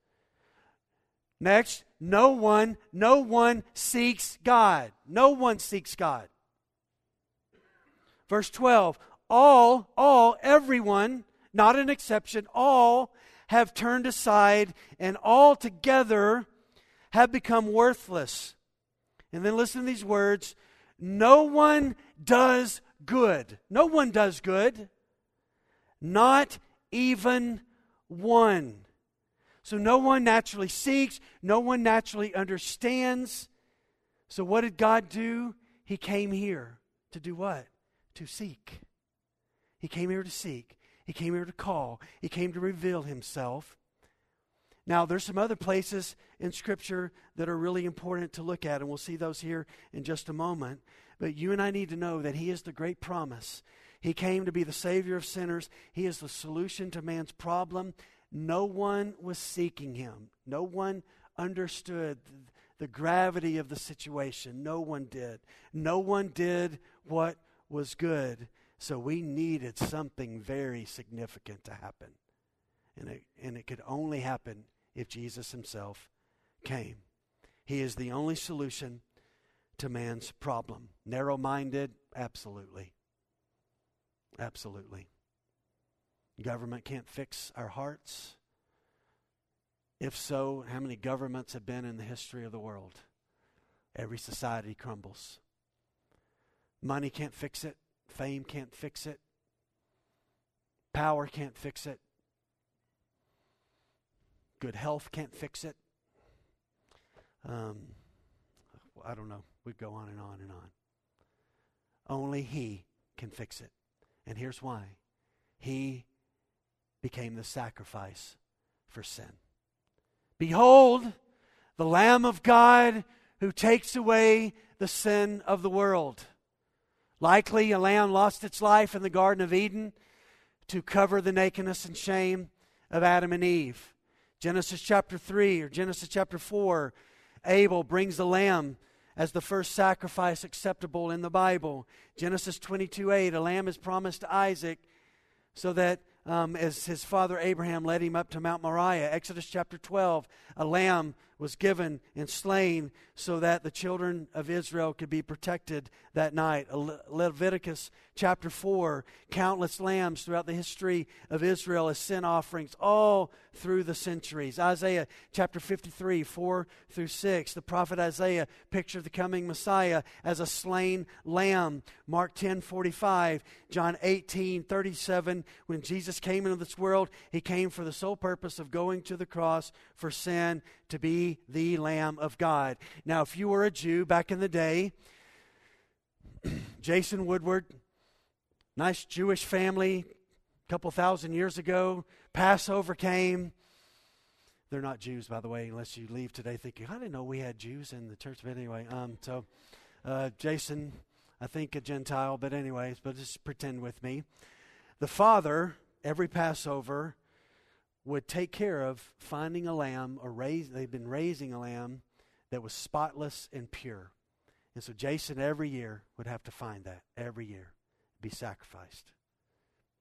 Next, no one, no one seeks God. No one seeks God. Verse 12, all, all, everyone, not an exception, all have turned aside and all together have become worthless. And then listen to these words No one does good. No one does good. Not even one. So no one naturally seeks, no one naturally understands. So what did God do? He came here to do what? To seek. He came here to seek. He came here to call. He came to reveal himself. Now, there's some other places in Scripture that are really important to look at, and we'll see those here in just a moment. But you and I need to know that He is the great promise. He came to be the Savior of sinners, He is the solution to man's problem. No one was seeking Him, no one understood the gravity of the situation. No one did. No one did what was good. So we needed something very significant to happen. And it, and it could only happen if Jesus himself came. He is the only solution to man's problem. Narrow minded? Absolutely. Absolutely. Government can't fix our hearts. If so, how many governments have been in the history of the world? Every society crumbles. Money can't fix it. Fame can't fix it. Power can't fix it. Good health can't fix it. Um, I don't know. We go on and on and on. Only He can fix it. And here's why He became the sacrifice for sin. Behold, the Lamb of God who takes away the sin of the world. Likely, a lamb lost its life in the Garden of Eden to cover the nakedness and shame of Adam and Eve. Genesis chapter 3 or Genesis chapter 4, Abel brings the lamb as the first sacrifice acceptable in the Bible. Genesis 22 8, a lamb is promised to Isaac so that um, as his father Abraham led him up to Mount Moriah. Exodus chapter 12, a lamb was given and slain so that the children of Israel could be protected that night. Le- Leviticus chapter 4, countless lambs throughout the history of Israel as sin offerings all through the centuries. Isaiah chapter 53, 4 through 6, the prophet Isaiah pictured the coming Messiah as a slain lamb. Mark 10, 45, John 18, 37, when Jesus came into this world, he came for the sole purpose of going to the cross for sin to be the Lamb of God. Now, if you were a Jew back in the day, Jason Woodward, nice Jewish family, a couple thousand years ago, Passover came. They're not Jews, by the way, unless you leave today thinking, I didn't know we had Jews in the church. But anyway, um, so uh, Jason, I think a Gentile, but anyways, but just pretend with me. The father, every Passover, would take care of finding a lamb or raise they've been raising a lamb that was spotless and pure. And so Jason every year would have to find that every year be sacrificed.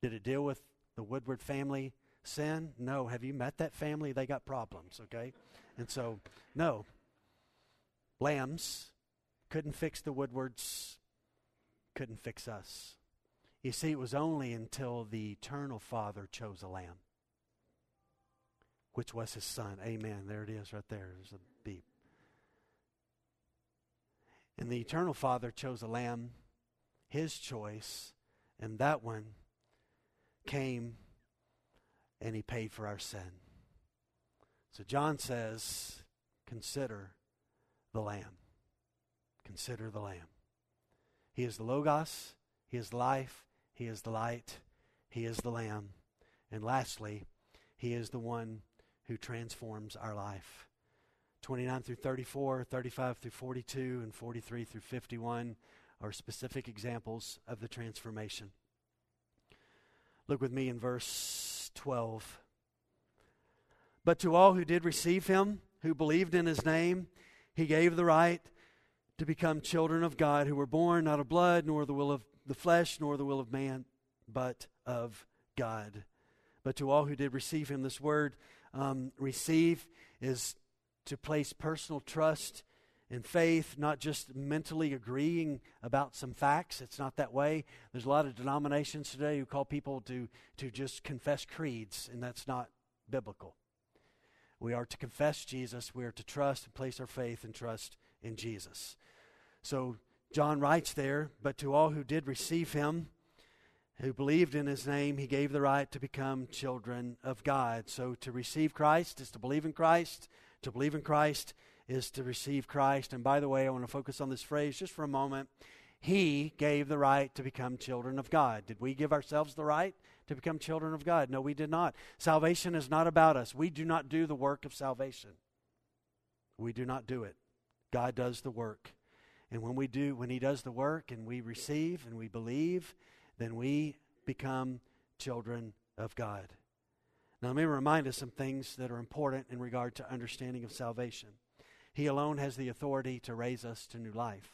Did it deal with the Woodward family sin? No. Have you met that family? They got problems, okay? And so no. Lambs couldn't fix the Woodwards, couldn't fix us. You see, it was only until the eternal Father chose a lamb which was his son. Amen. There it is right there. There's a beep. And the eternal Father chose a lamb, his choice, and that one came and he paid for our sin. So John says, consider the lamb. Consider the lamb. He is the Logos, he is life, he is the light, he is the lamb. And lastly, he is the one who transforms our life. 29 through 34, 35 through 42, and 43 through 51 are specific examples of the transformation. Look with me in verse 12. But to all who did receive him, who believed in his name, he gave the right to become children of God, who were born not of blood, nor the will of the flesh, nor the will of man, but of God. But to all who did receive him, this word um, receive is to place personal trust and faith, not just mentally agreeing about some facts. It's not that way. There's a lot of denominations today who call people to, to just confess creeds, and that's not biblical. We are to confess Jesus. We are to trust and place our faith and trust in Jesus. So John writes there, but to all who did receive him, who believed in his name, he gave the right to become children of God. So to receive Christ is to believe in Christ. To believe in Christ is to receive Christ. And by the way, I want to focus on this phrase just for a moment. He gave the right to become children of God. Did we give ourselves the right to become children of God? No, we did not. Salvation is not about us. We do not do the work of salvation. We do not do it. God does the work. And when we do, when He does the work and we receive and we believe, then we become children of God. Now, let me remind us some things that are important in regard to understanding of salvation. He alone has the authority to raise us to new life.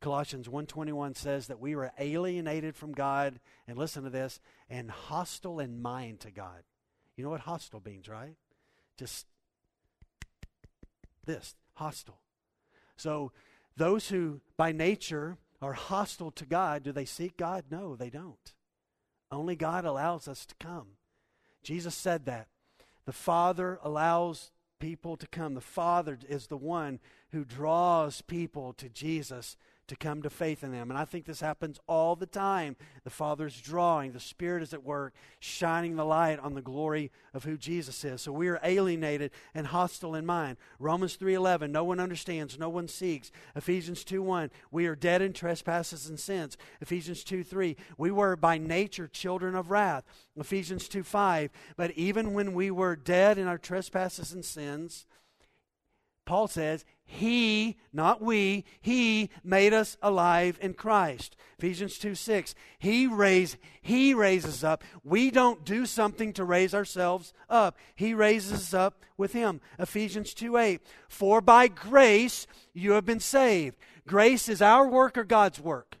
Colossians 1:21 says that we were alienated from God and listen to this and hostile in mind to God. You know what hostile means, right? Just this, hostile. So those who by nature are hostile to God, do they seek God? No, they don't. Only God allows us to come. Jesus said that. The Father allows people to come. The Father is the one who draws people to Jesus to come to faith in them. And I think this happens all the time. The Father's drawing, the Spirit is at work, shining the light on the glory of who Jesus is. So we are alienated and hostile in mind. Romans 3:11, no one understands, no one seeks. Ephesians 2:1, we are dead in trespasses and sins. Ephesians 2:3, we were by nature children of wrath. Ephesians 2:5, but even when we were dead in our trespasses and sins, Paul says, He, not we, He made us alive in Christ. Ephesians 2 6. He raise, He raises up. We don't do something to raise ourselves up. He raises us up with Him. Ephesians 2 8. For by grace you have been saved. Grace is our work or God's work?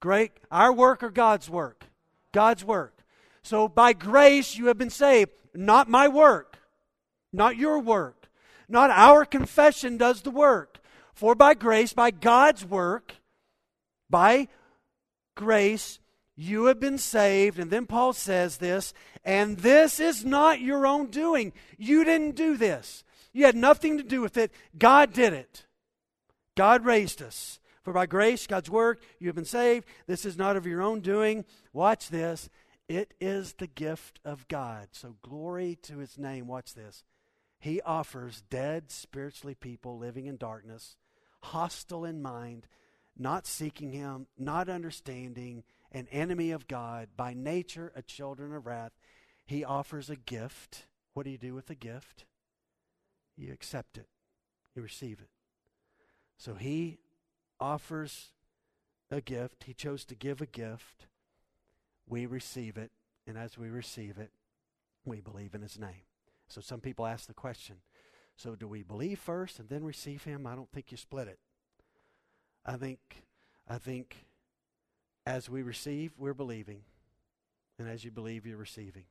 Great. Our work or God's work? God's work. So by grace you have been saved, not my work. Not your work. Not our confession does the work. For by grace, by God's work, by grace, you have been saved. And then Paul says this, and this is not your own doing. You didn't do this. You had nothing to do with it. God did it. God raised us. For by grace, God's work, you have been saved. This is not of your own doing. Watch this. It is the gift of God. So glory to his name. Watch this. He offers dead spiritually people living in darkness, hostile in mind, not seeking him, not understanding, an enemy of God, by nature a children of wrath. He offers a gift. What do you do with a gift? You accept it. You receive it. So he offers a gift. He chose to give a gift. We receive it. And as we receive it, we believe in his name. So some people ask the question so do we believe first and then receive him? I don't think you split it. I think I think as we receive, we're believing. And as you believe, you're receiving.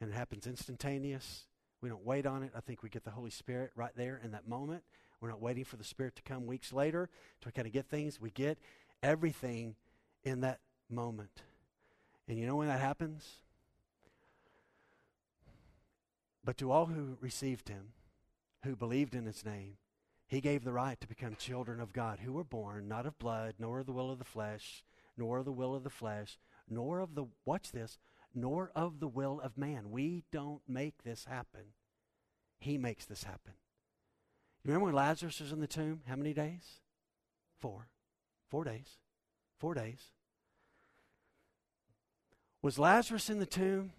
And it happens instantaneous. We don't wait on it. I think we get the Holy Spirit right there in that moment. We're not waiting for the Spirit to come weeks later to kind of get things. We get everything in that moment. And you know when that happens? But to all who received him, who believed in his name, he gave the right to become children of God, who were born not of blood, nor of the will of the flesh, nor of the will of the flesh, nor of the, watch this, nor of the will of man. We don't make this happen. He makes this happen. You remember when Lazarus was in the tomb? How many days? Four. Four days. Four days. Was Lazarus in the tomb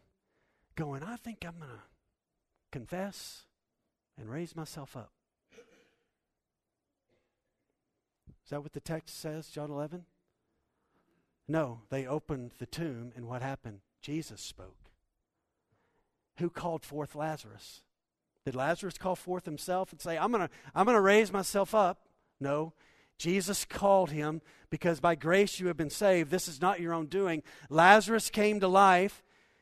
going, I think I'm going to confess and raise myself up? Is that what the text says, John 11? No, they opened the tomb, and what happened? Jesus spoke. Who called forth Lazarus? Did Lazarus call forth himself and say, I'm going to I'm going to raise myself up? No. Jesus called him because by grace you have been saved. This is not your own doing. Lazarus came to life.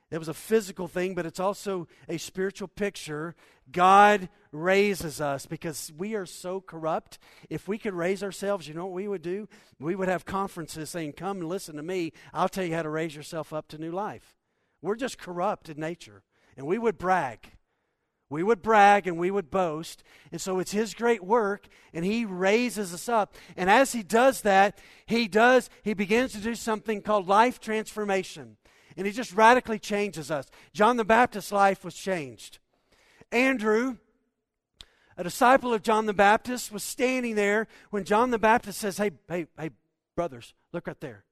It was a physical thing, but it's also a spiritual picture. God raises us because we are so corrupt. If we could raise ourselves, you know what we would do? We would have conferences saying, Come and listen to me. I'll tell you how to raise yourself up to new life. We're just corrupt in nature. And we would brag. We would brag and we would boast. And so it's His great work, and He raises us up. And as He does that, He does, He begins to do something called life transformation. And He just radically changes us. John the Baptist's life was changed. Andrew, a disciple of John the Baptist, was standing there when John the Baptist says, Hey, hey, hey, brothers, look right there.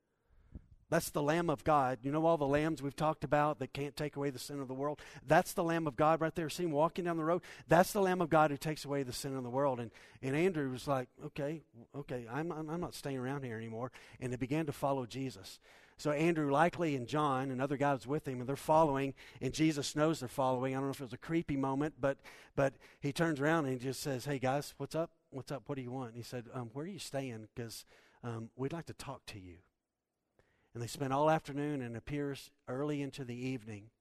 That's the Lamb of God. You know all the lambs we've talked about that can't take away the sin of the world? That's the Lamb of God right there. See him walking down the road? That's the Lamb of God who takes away the sin of the world. And, and Andrew was like, okay, okay, I'm, I'm, I'm not staying around here anymore. And he began to follow Jesus. So Andrew likely and John and other guys with him, and they're following, and Jesus knows they're following. I don't know if it was a creepy moment, but but he turns around and he just says, "Hey guys, what's up? What's up? What do you want?" And he said, um, "Where are you staying? Because um, we'd like to talk to you." And they spent all afternoon and appears early into the evening.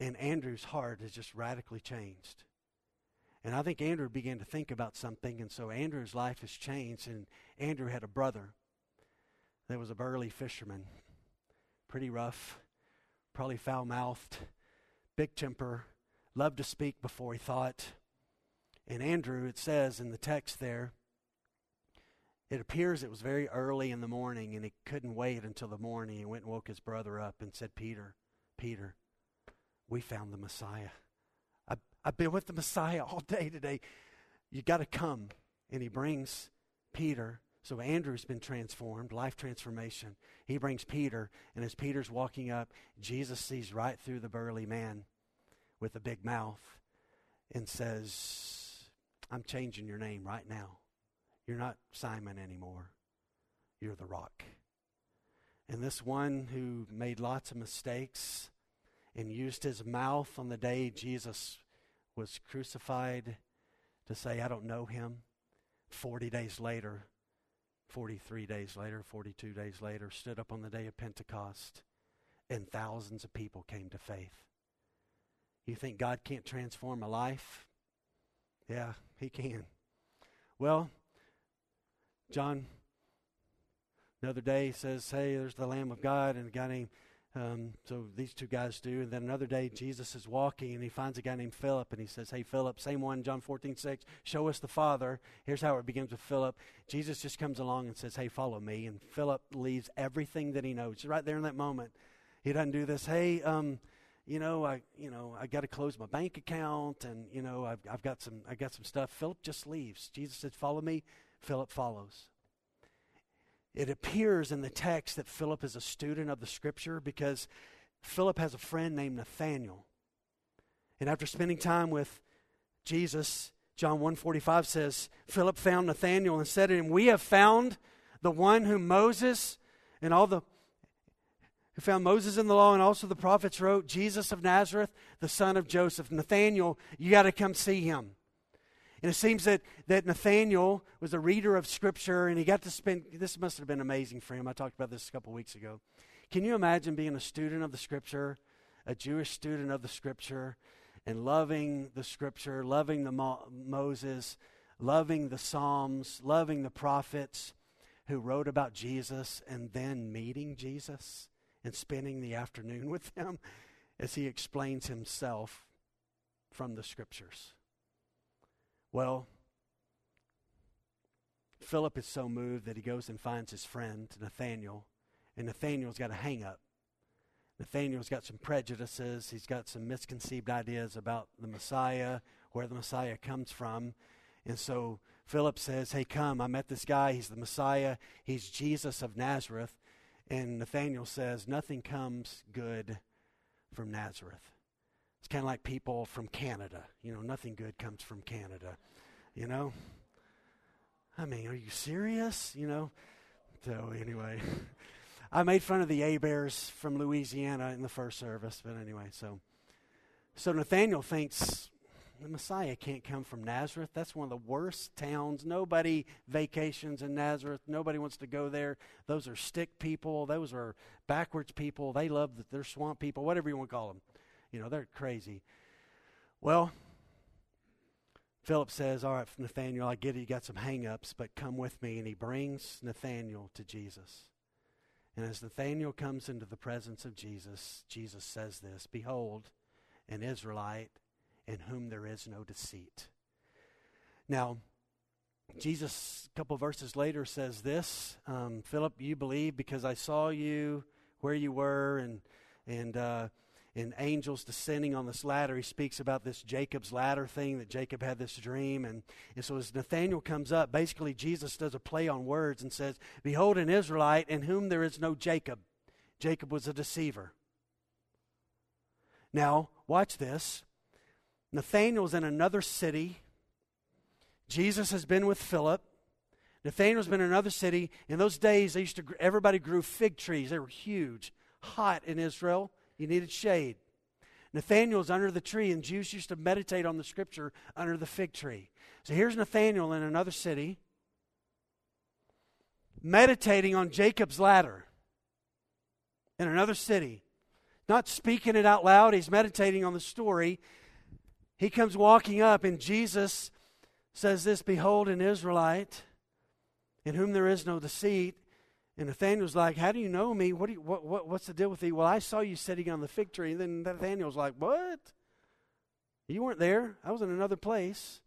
And Andrew's heart has just radically changed. And I think Andrew began to think about something, and so Andrew's life has changed. And Andrew had a brother that was a burly fisherman, pretty rough, probably foul mouthed, big temper, loved to speak before he thought. And Andrew, it says in the text there, it appears it was very early in the morning and he couldn't wait until the morning. He went and woke his brother up and said, Peter, Peter, we found the Messiah. I've, I've been with the Messiah all day today. You got to come. And he brings Peter. So Andrew's been transformed, life transformation. He brings Peter, and as Peter's walking up, Jesus sees right through the burly man with a big mouth and says, I'm changing your name right now. You're not Simon anymore. You're the rock. And this one who made lots of mistakes and used his mouth on the day Jesus was crucified to say, I don't know him, 40 days later, 43 days later, 42 days later, stood up on the day of Pentecost, and thousands of people came to faith. You think God can't transform a life? Yeah, He can. Well, John, the other day says, Hey, there's the Lamb of God, and a guy named um, so these two guys do. And then another day, Jesus is walking and he finds a guy named Philip and he says, Hey, Philip, same one, John 14, 6, show us the Father. Here's how it begins with Philip. Jesus just comes along and says, Hey, follow me. And Philip leaves everything that he knows right there in that moment. He doesn't do this, Hey, um, you know, I, you know, I got to close my bank account, and you know, I've, I've got some, I got some stuff. Philip just leaves. Jesus says, "Follow me." Philip follows it appears in the text that Philip is a student of the scripture because Philip has a friend named Nathaniel. And after spending time with Jesus, John 145 says, Philip found Nathanael and said to him, We have found the one whom Moses and all the who found Moses in the law and also the prophets wrote, Jesus of Nazareth, the son of Joseph. Nathanael, you got to come see him. And it seems that, that Nathaniel was a reader of Scripture, and he got to spend, this must have been amazing for him. I talked about this a couple weeks ago. Can you imagine being a student of the Scripture, a Jewish student of the Scripture, and loving the Scripture, loving the Mo- Moses, loving the Psalms, loving the prophets who wrote about Jesus, and then meeting Jesus and spending the afternoon with him as he explains himself from the Scriptures? Well, Philip is so moved that he goes and finds his friend, Nathaniel, and Nathaniel's got a hang up. Nathaniel's got some prejudices, he's got some misconceived ideas about the Messiah, where the Messiah comes from. And so Philip says, Hey, come, I met this guy, he's the Messiah, he's Jesus of Nazareth. And Nathaniel says, Nothing comes good from Nazareth. It's kind of like people from Canada. You know, nothing good comes from Canada. You know? I mean, are you serious? You know? So, anyway, I made fun of the A Bears from Louisiana in the first service, but anyway, so. So Nathaniel thinks the Messiah can't come from Nazareth. That's one of the worst towns. Nobody vacations in Nazareth. Nobody wants to go there. Those are stick people. Those are backwards people. They love that they're swamp people, whatever you want to call them. You know, they're crazy. Well, Philip says, All right, Nathaniel, I get it. You got some hang ups, but come with me. And he brings Nathaniel to Jesus. And as Nathaniel comes into the presence of Jesus, Jesus says this Behold, an Israelite in whom there is no deceit. Now, Jesus, a couple verses later, says this um, Philip, you believe because I saw you where you were, and, and, uh, and angels descending on this ladder. He speaks about this Jacob's ladder thing that Jacob had this dream. And, and so as Nathaniel comes up, basically Jesus does a play on words and says, Behold, an Israelite in whom there is no Jacob. Jacob was a deceiver. Now, watch this. Nathaniel's in another city. Jesus has been with Philip. Nathaniel's been in another city. In those days, they used to everybody grew fig trees. They were huge, hot in Israel. You needed shade. Nathaniel's under the tree, and Jews used to meditate on the scripture under the fig tree. So here's Nathaniel in another city, meditating on Jacob's ladder in another city. Not speaking it out loud, he's meditating on the story. He comes walking up, and Jesus says, This, behold, an Israelite in whom there is no deceit. And Nathaniel's like, How do you know me? What, do you, what, what, what's the deal with you? Well, I saw you sitting on the fig tree. And then Nathaniel's like, What? You weren't there. I was in another place.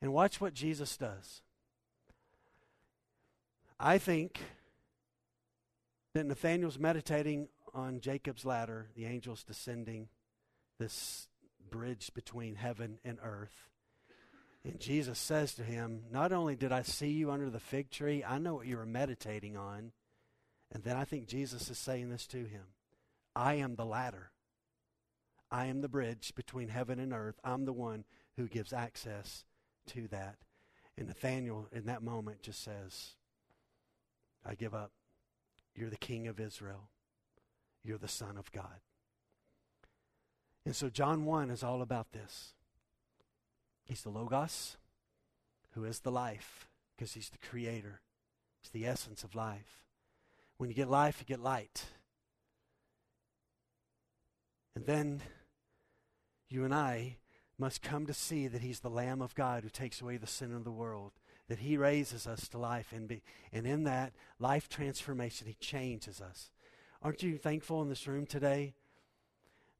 And watch what Jesus does. I think that Nathaniel's meditating on Jacob's ladder, the angels descending, this bridge between heaven and earth. And Jesus says to him, Not only did I see you under the fig tree, I know what you were meditating on. And then I think Jesus is saying this to him I am the ladder. I am the bridge between heaven and earth. I'm the one who gives access to that. And Nathaniel, in that moment, just says, I give up. You're the king of Israel. You're the Son of God. And so John 1 is all about this. He's the Logos, who is the life, because he's the creator. He's the essence of life. When you get life, you get light. And then you and I must come to see that He's the Lamb of God who takes away the sin of the world, that He raises us to life, and, be, and in that life transformation, He changes us. Aren't you thankful in this room today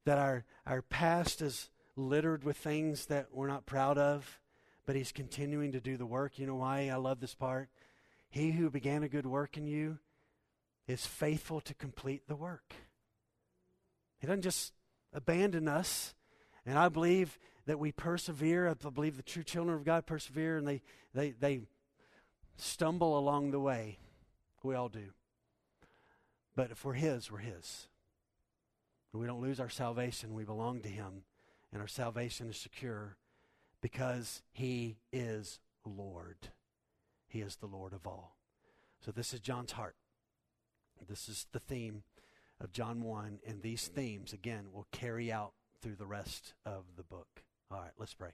that our, our past is littered with things that we're not proud of, but He's continuing to do the work? You know why I love this part? He who began a good work in you is faithful to complete the work. He doesn't just abandon us. And I believe that we persevere. I believe the true children of God persevere and they, they, they stumble along the way. We all do. But if we're His, we're His. We don't lose our salvation. We belong to Him. And our salvation is secure because He is Lord. He is the Lord of all. So this is John's heart. This is the theme of John 1, and these themes, again, will carry out through the rest of the book. All right, let's pray.